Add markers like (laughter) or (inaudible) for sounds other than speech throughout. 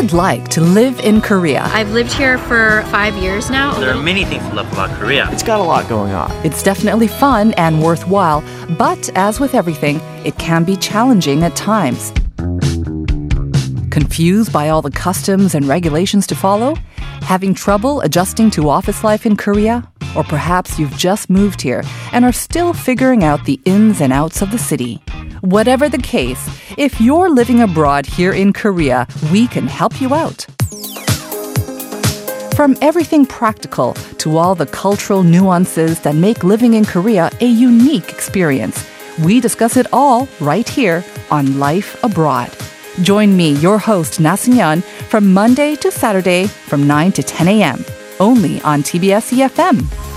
it like to live in Korea? I've lived here for five years now. There are many things to love about Korea. It's got a lot going on. It's definitely fun and worthwhile, but as with everything, it can be challenging at times. Confused by all the customs and regulations to follow? Having trouble adjusting to office life in Korea? Or perhaps you've just moved here and are still figuring out the ins and outs of the city. Whatever the case, if you're living abroad here in Korea, we can help you out. From everything practical to all the cultural nuances that make living in Korea a unique experience, we discuss it all right here on Life Abroad. Join me, your host, Na Seung-yeon, from Monday to Saturday from 9 to 10 a.m. only on TBS EFM.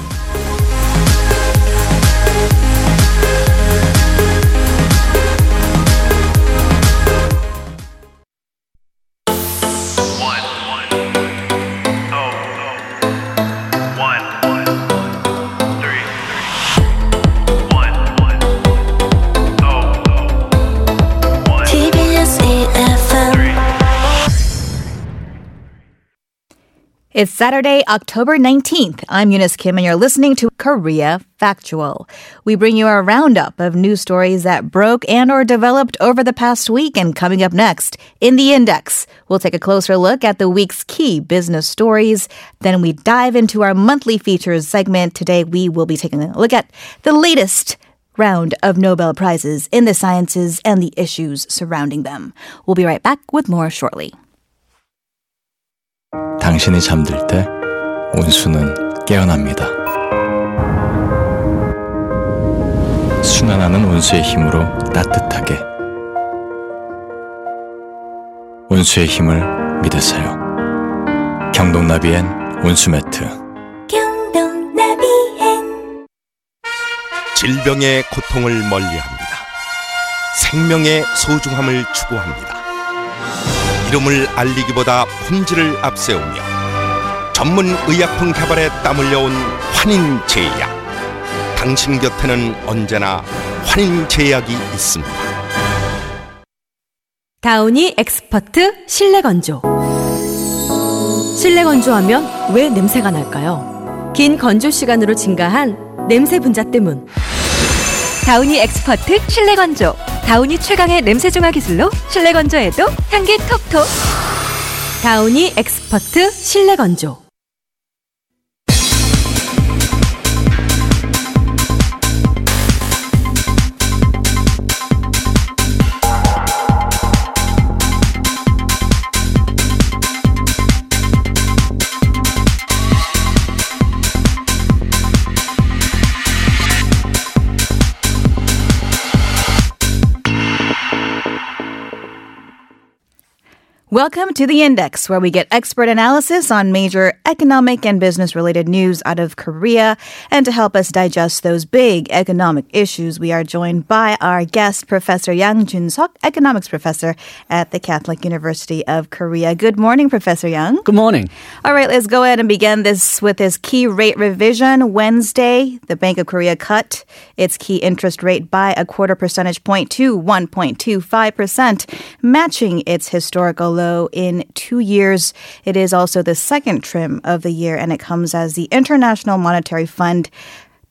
It's Saturday, October 19th. I'm Eunice Kim, and you're listening to Korea Factual. We bring you a roundup of news stories that broke and or developed over the past week. And coming up next, in the index, we'll take a closer look at the week's key business stories. Then we dive into our monthly features segment. Today, we will be taking a look at the latest round of Nobel Prizes in the sciences and the issues surrounding them. We'll be right back with more shortly. 당신이 잠들 때 온수는 깨어납니다. 순환하는 온수의 힘으로 따뜻하게. 온수의 힘을 믿으세요. 경동나비엔 온수 매트. 경동나비엔 질병의 고통을 멀리합니다. 생명의 소중함을 추구합니다. 이름을 알리기보다 품질을 앞세우며 전문 의약품 개발에 땀 흘려온 환인제약. 당신 곁에는 언제나 환인제약이 있습니다. 다우니 엑스퍼트 실내 건조. 실내 건조하면 왜 냄새가 날까요? 긴 건조 시간으로 증가한 냄새 분자 때문. 다우니 엑스퍼트 실내 건조. 다우니 최강의 냄새 중화 기술로 실내 건조에도 향기 톡톡. 다우니 엑스퍼트 실내 건조. Welcome to the Index, where we get expert analysis on major economic and business related news out of Korea. And to help us digest those big economic issues, we are joined by our guest, Professor Yang Jun-seok, economics professor at the Catholic University of Korea. Good morning, Professor Yang. Good morning. All right, let's go ahead and begin this with this key rate revision. Wednesday, the Bank of Korea cut its key interest rate by a quarter percentage point to 1.25%, matching its historical low in two years. It is also the second trim of the year, and it comes as the International Monetary Fund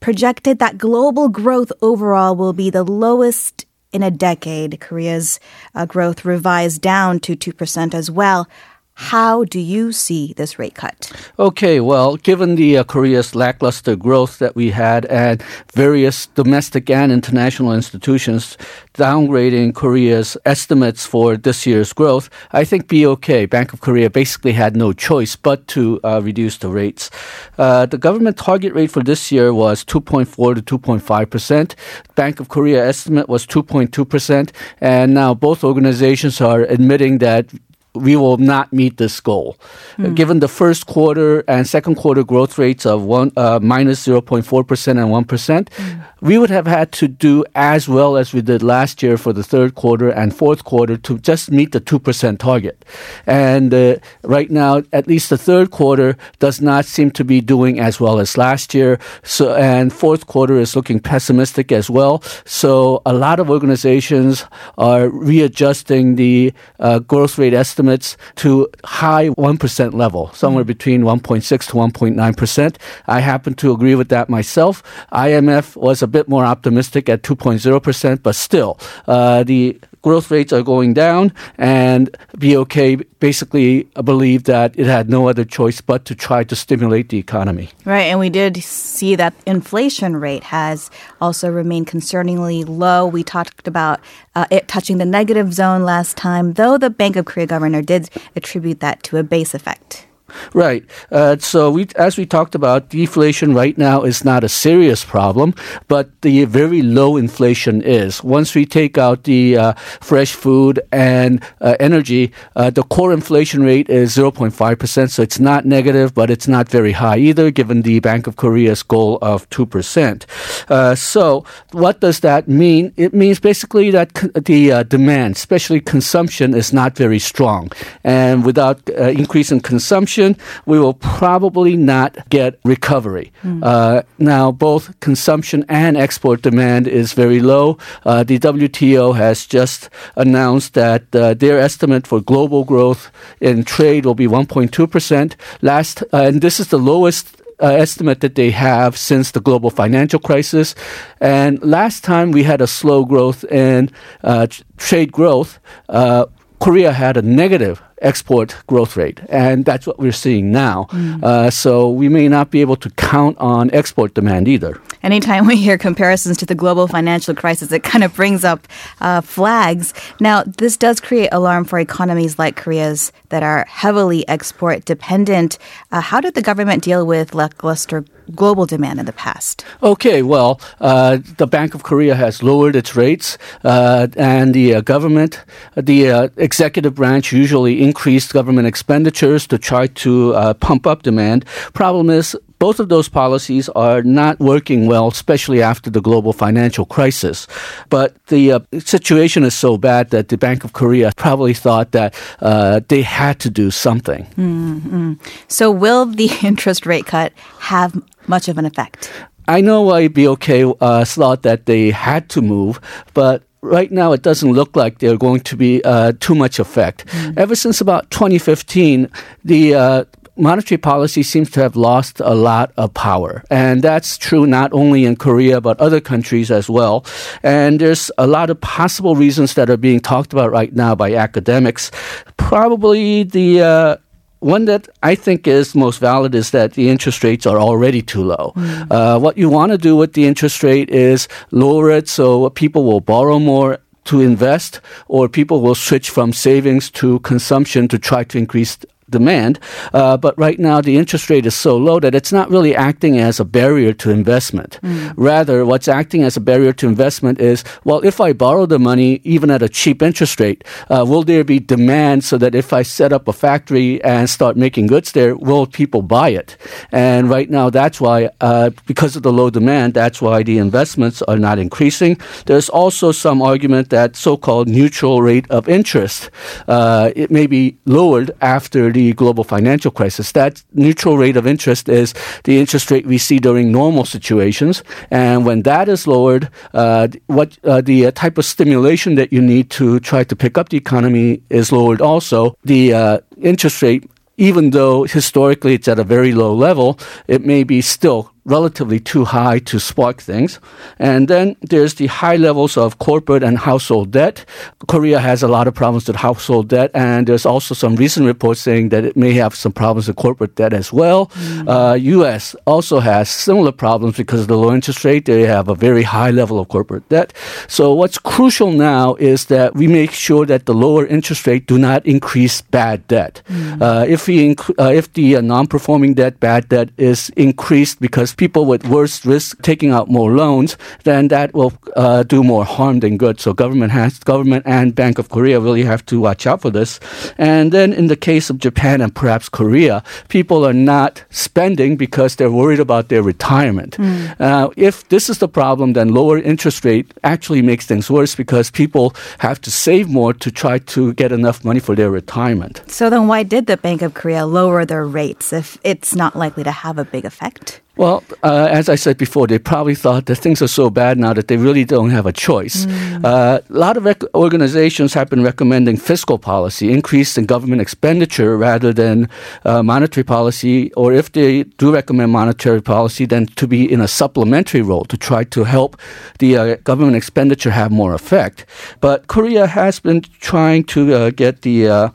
projected that global growth overall will be the lowest in a decade. Korea's uh, growth revised down to 2% as well. How do you see this rate cut? Okay, well, given the uh, Korea's lackluster growth that we had and various domestic and international institutions downgrading Korea's estimates for this year's growth, I think BOK, Bank of Korea, basically had no choice but to uh, reduce the rates. Uh, the government target rate for this year was 2.4 to 2.5 percent. Bank of Korea estimate was 2.2 percent, and now both organizations are admitting that we will not meet this goal. Uh, Given the first quarter and second quarter growth rates of one uh, minus 0.4% and 1%, we would have had to do as well as we did last year for the third quarter and fourth quarter to just meet the 2% target. And uh, right now, at least the third quarter does not seem to be doing as well as last year. So, and fourth quarter is looking pessimistic as well. So a lot of organizations are readjusting the uh, growth rate estimates to high 1% level, somewhere between 1.6 to 1.9%. I happen to agree with that myself. IMF was a bit more optimistic at 2.0%, but still, uh, the growth rates are going down, and BOK basically believed that it had no other choice but to try to stimulate the economy. Right, and we did see that inflation rate has also remained concerningly low. We talked about uh, it touching the negative zone last time, though the Bank of Korea governor did attribute that to a base effect. Right. Uh, so we, as we talked about, deflation right now is not a serious problem, but the very low inflation is. Once we take out the uh, fresh food and uh, energy, uh, the core inflation rate is 0.5 percent. So it's not negative, but it's not very high either, given the Bank of Korea's goal of two percent. Uh, so what does that mean? It means basically that the uh, demand, especially consumption, is not very strong, and without increase in consumption we will probably not get recovery. Mm. Uh, now, both consumption and export demand is very low. Uh, the WTO has just announced that uh, their estimate for global growth in trade will be 1.2%. Last, uh, and this is the lowest uh, estimate that they have since the global financial crisis. And last time we had a slow growth in uh, trade growth, uh, Korea had a negative export growth rate, and that's what we're seeing now. Mm. Uh, so we may not be able to count on export demand either. Anytime we hear comparisons to the global financial crisis, it kind of brings up uh, flags. Now, this does create alarm for economies like Korea's that are heavily export dependent. Uh, how did the government deal with lackluster global demand in the past? Okay, well, uh, the Bank of Korea has lowered its rates, uh, and the uh, government, the uh, executive branch usually increased government expenditures to try to uh, pump up demand. Problem is, both of those policies are not working well, especially after the global financial crisis. But the uh, situation is so bad that the Bank of Korea probably thought that uh, they had to do something. Mm-hmm. So, will the (laughs) interest rate cut have much of an effect? I know why BOK uh, thought that they had to move, but right now it doesn't look like they're going to be uh, too much effect. Mm. Ever since about 2015, the uh, monetary policy seems to have lost a lot of power. And that's true not only in Korea, but other countries as well. And there's a lot of possible reasons that are being talked about right now by academics. Probably the uh, one that I think is most valid is that the interest rates are already too low. Mm. Uh, what you want to do with the interest rate is lower it so people will borrow more to invest or people will switch from savings to consumption to try to increase demand. Uh, but right now, the interest rate is so low that it's not really acting as a barrier to investment. Mm. Rather, what's acting as a barrier to investment is, well, if I borrow the money, even at a cheap interest rate, uh, will there be demand so that if I set up a factory and start making goods there, will people buy it? And right now, that's why, uh, because of the low demand, that's why the investments are not increasing. There's also some argument that so-called neutral rate of interest, uh, it may be lowered after the the global financial crisis. That neutral rate of interest is the interest rate we see during normal situations. And when that is lowered, uh, what uh, the uh, type of stimulation that you need to try to pick up the economy is lowered also. The uh, interest rate even though historically it's at a very low level, it may be still relatively too high to spark things. And then there's the high levels of corporate and household debt. Korea has a lot of problems with household debt, and there's also some recent reports saying that it may have some problems with corporate debt as well. Mm. Uh, U.S. also has similar problems because of the low interest rate. They have a very high level of corporate debt. So what's crucial now is that we make sure that the lower interest rate do not increase bad debt. Mm. Uh, if we inc- uh, if the uh, non-performing debt, bad debt is increased because because people with worse risk taking out more loans, then that will uh, do more harm than good. So government has government and Bank of Korea really have to watch out for this. And then in the case of Japan and perhaps Korea, people are not spending because they're worried about their retirement. Mm. Uh, if this is the problem, then lower interest rate actually makes things worse because people have to save more to try to get enough money for their retirement. So then why did the Bank of Korea lower their rates if it's not likely to have a big effect? Well, uh, as I said before, they probably thought that things are so bad now that they really don't have a choice. Mm. Uh, a lot of rec- organizations have been recommending fiscal policy, increase in government expenditure rather than uh, monetary policy, or if they do recommend monetary policy, then to be in a supplementary role to try to help the uh, government expenditure have more effect. But Korea has been trying to uh, get the uh,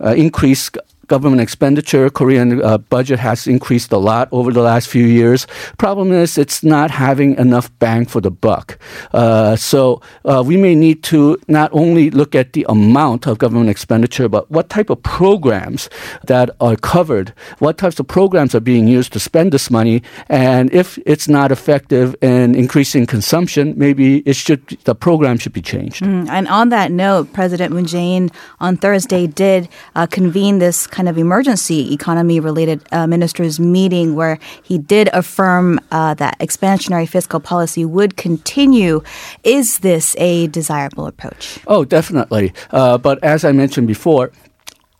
increase government expenditure. Korean uh, budget has increased a lot over the last few years. Problem is, it's not having enough bang for the buck. Uh, so uh, we may need to not only look at the amount of government expenditure, but what type of programs that are covered, what types of programs are being used to spend this money, and if it's not effective in increasing consumption, maybe it should the program should be changed. Mm, and on that note, President Moon Jae-in on Thursday did uh, convene this. Kind kind of emergency economy related uh, ministers meeting where he did affirm uh, that expansionary fiscal policy would continue. Is this a desirable approach? Oh, definitely. Uh, but as I mentioned before,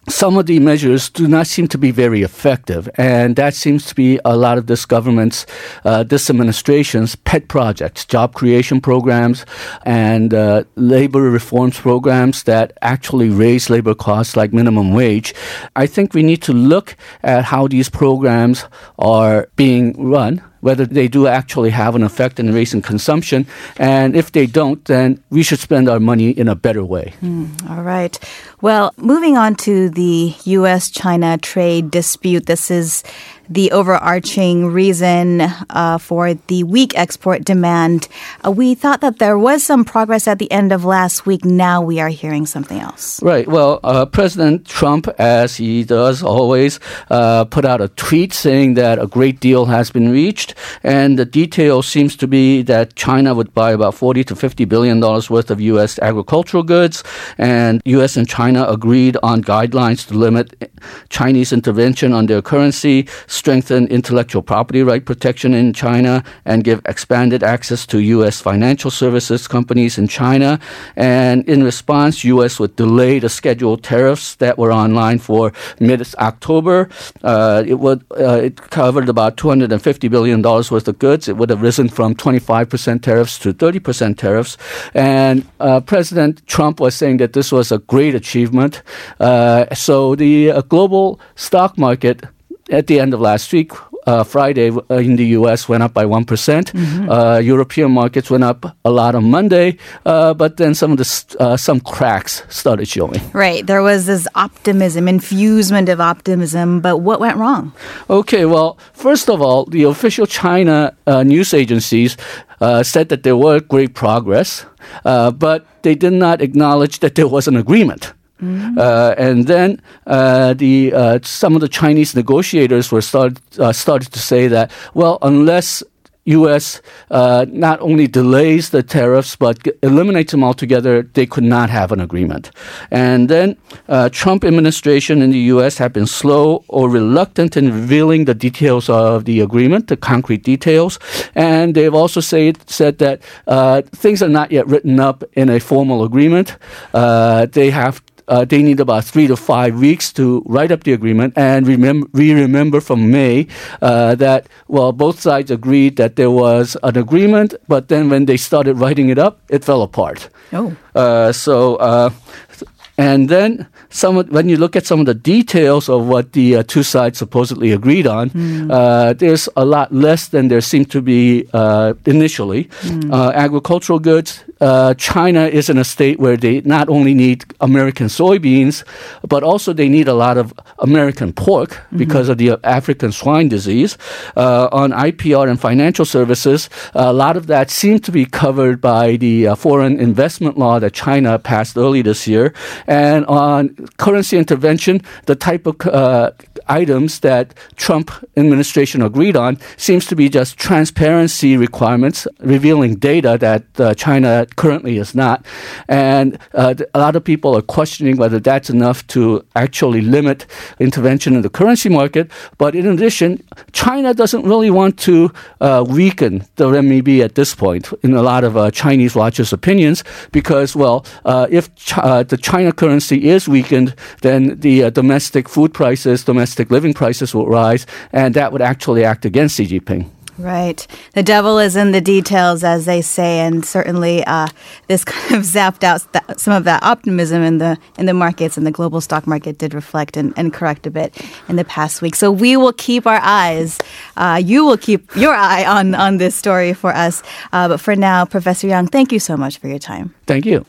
some of the measures do not seem to be very effective, and that seems to be a lot of this government's, uh, this administration's pet projects, job creation programs, and uh, labor reforms programs that actually raise labor costs like minimum wage. I think we need to look at how these programs are being run whether they do actually have an effect in raising consumption. And if they don't, then we should spend our money in a better way. Mm, all right. Well, moving on to the U.S. China trade dispute. This is the overarching reason uh, for the weak export demand. Uh, we thought that there was some progress at the end of last week. Now we are hearing something else. Right. Well, uh, President Trump, as he does always, uh, put out a tweet saying that a great deal has been reached, and the detail seems to be that China would buy about 40 to 50 billion dollars worth of U.S. agricultural goods, and U.S. and China agreed on guidelines to limit Chinese intervention on their currency strengthen intellectual property right protection in China and give expanded access to U.S. financial services companies in China. And in response, U.S. would delay the scheduled tariffs that were online for mid October. Uh, it would uh, it covered about 250 billion dollars worth of goods. It would have risen from 25 percent tariffs to 30 percent tariffs. And uh, President Trump was saying that this was a great achievement. Uh, so the uh, global stock market at the end of last week, uh, Friday uh, in the U.S. went up by one mm-hmm. uh, European markets went up a lot on Monday, uh, but then some of the uh, some cracks started showing. Right, there was this optimism, infusement of optimism, but what went wrong? Okay, well, first of all, the official China uh, news agencies said that there were great progress, but they did not acknowledge that there was an agreement. Mm-hmm. Uh, and then uh, the uh, some of the Chinese negotiators were start, uh, started to say that well, unless U.S. Uh, not only delays the tariffs but eliminates them altogether, they could not have an agreement. And then uh, Trump administration in the U.S. have been slow or reluctant in revealing the details of the agreement, the concrete details, and they've also say, said that things are not yet written up in a formal agreement. they have uh, they need about three to five weeks to write up the agreement. And remember, we remember from May uh, that, well, both sides agreed that there was an agreement, but then when they started writing it up, it fell apart. Oh. Uh, so, uh, and then some when you look at some of the details of what the uh, two sides supposedly agreed on, mm. uh, there's a lot less than there seemed to be uh, initially. Mm. agricultural goods, uh, China is in a state where they not only need American soybeans, but also they need a lot of American pork mm-hmm. because of the African swine disease. Uh, on IPR and financial services, a lot of that seems to be covered by the uh, foreign investment law that China passed early this year. And on currency intervention, the type of uh, items that Trump administration agreed on seems to be just transparency requirements, revealing data that uh, Currently is not. And uh, a lot of people are questioning whether that's enough to actually limit intervention in the currency market. But in addition, China doesn't really want to uh, weaken the renminbi at this point, in a lot of uh, Chinese watchers' opinions, because, well, uh, if Ch- uh, the China currency is weakened, then the domestic food prices, domestic living prices will rise, and that would actually act against Xi Jinping. Right. The devil is in the details, as they say, and certainly uh, this (laughs) kind of zapped out some of that optimism in the in the markets, and the global stock market did reflect and, and correct a bit in the past week. So we will keep our eyes. Uh, you will keep your eye on on this story for us. Uh, but for now, Professor Young, thank you so much for your time. Thank you.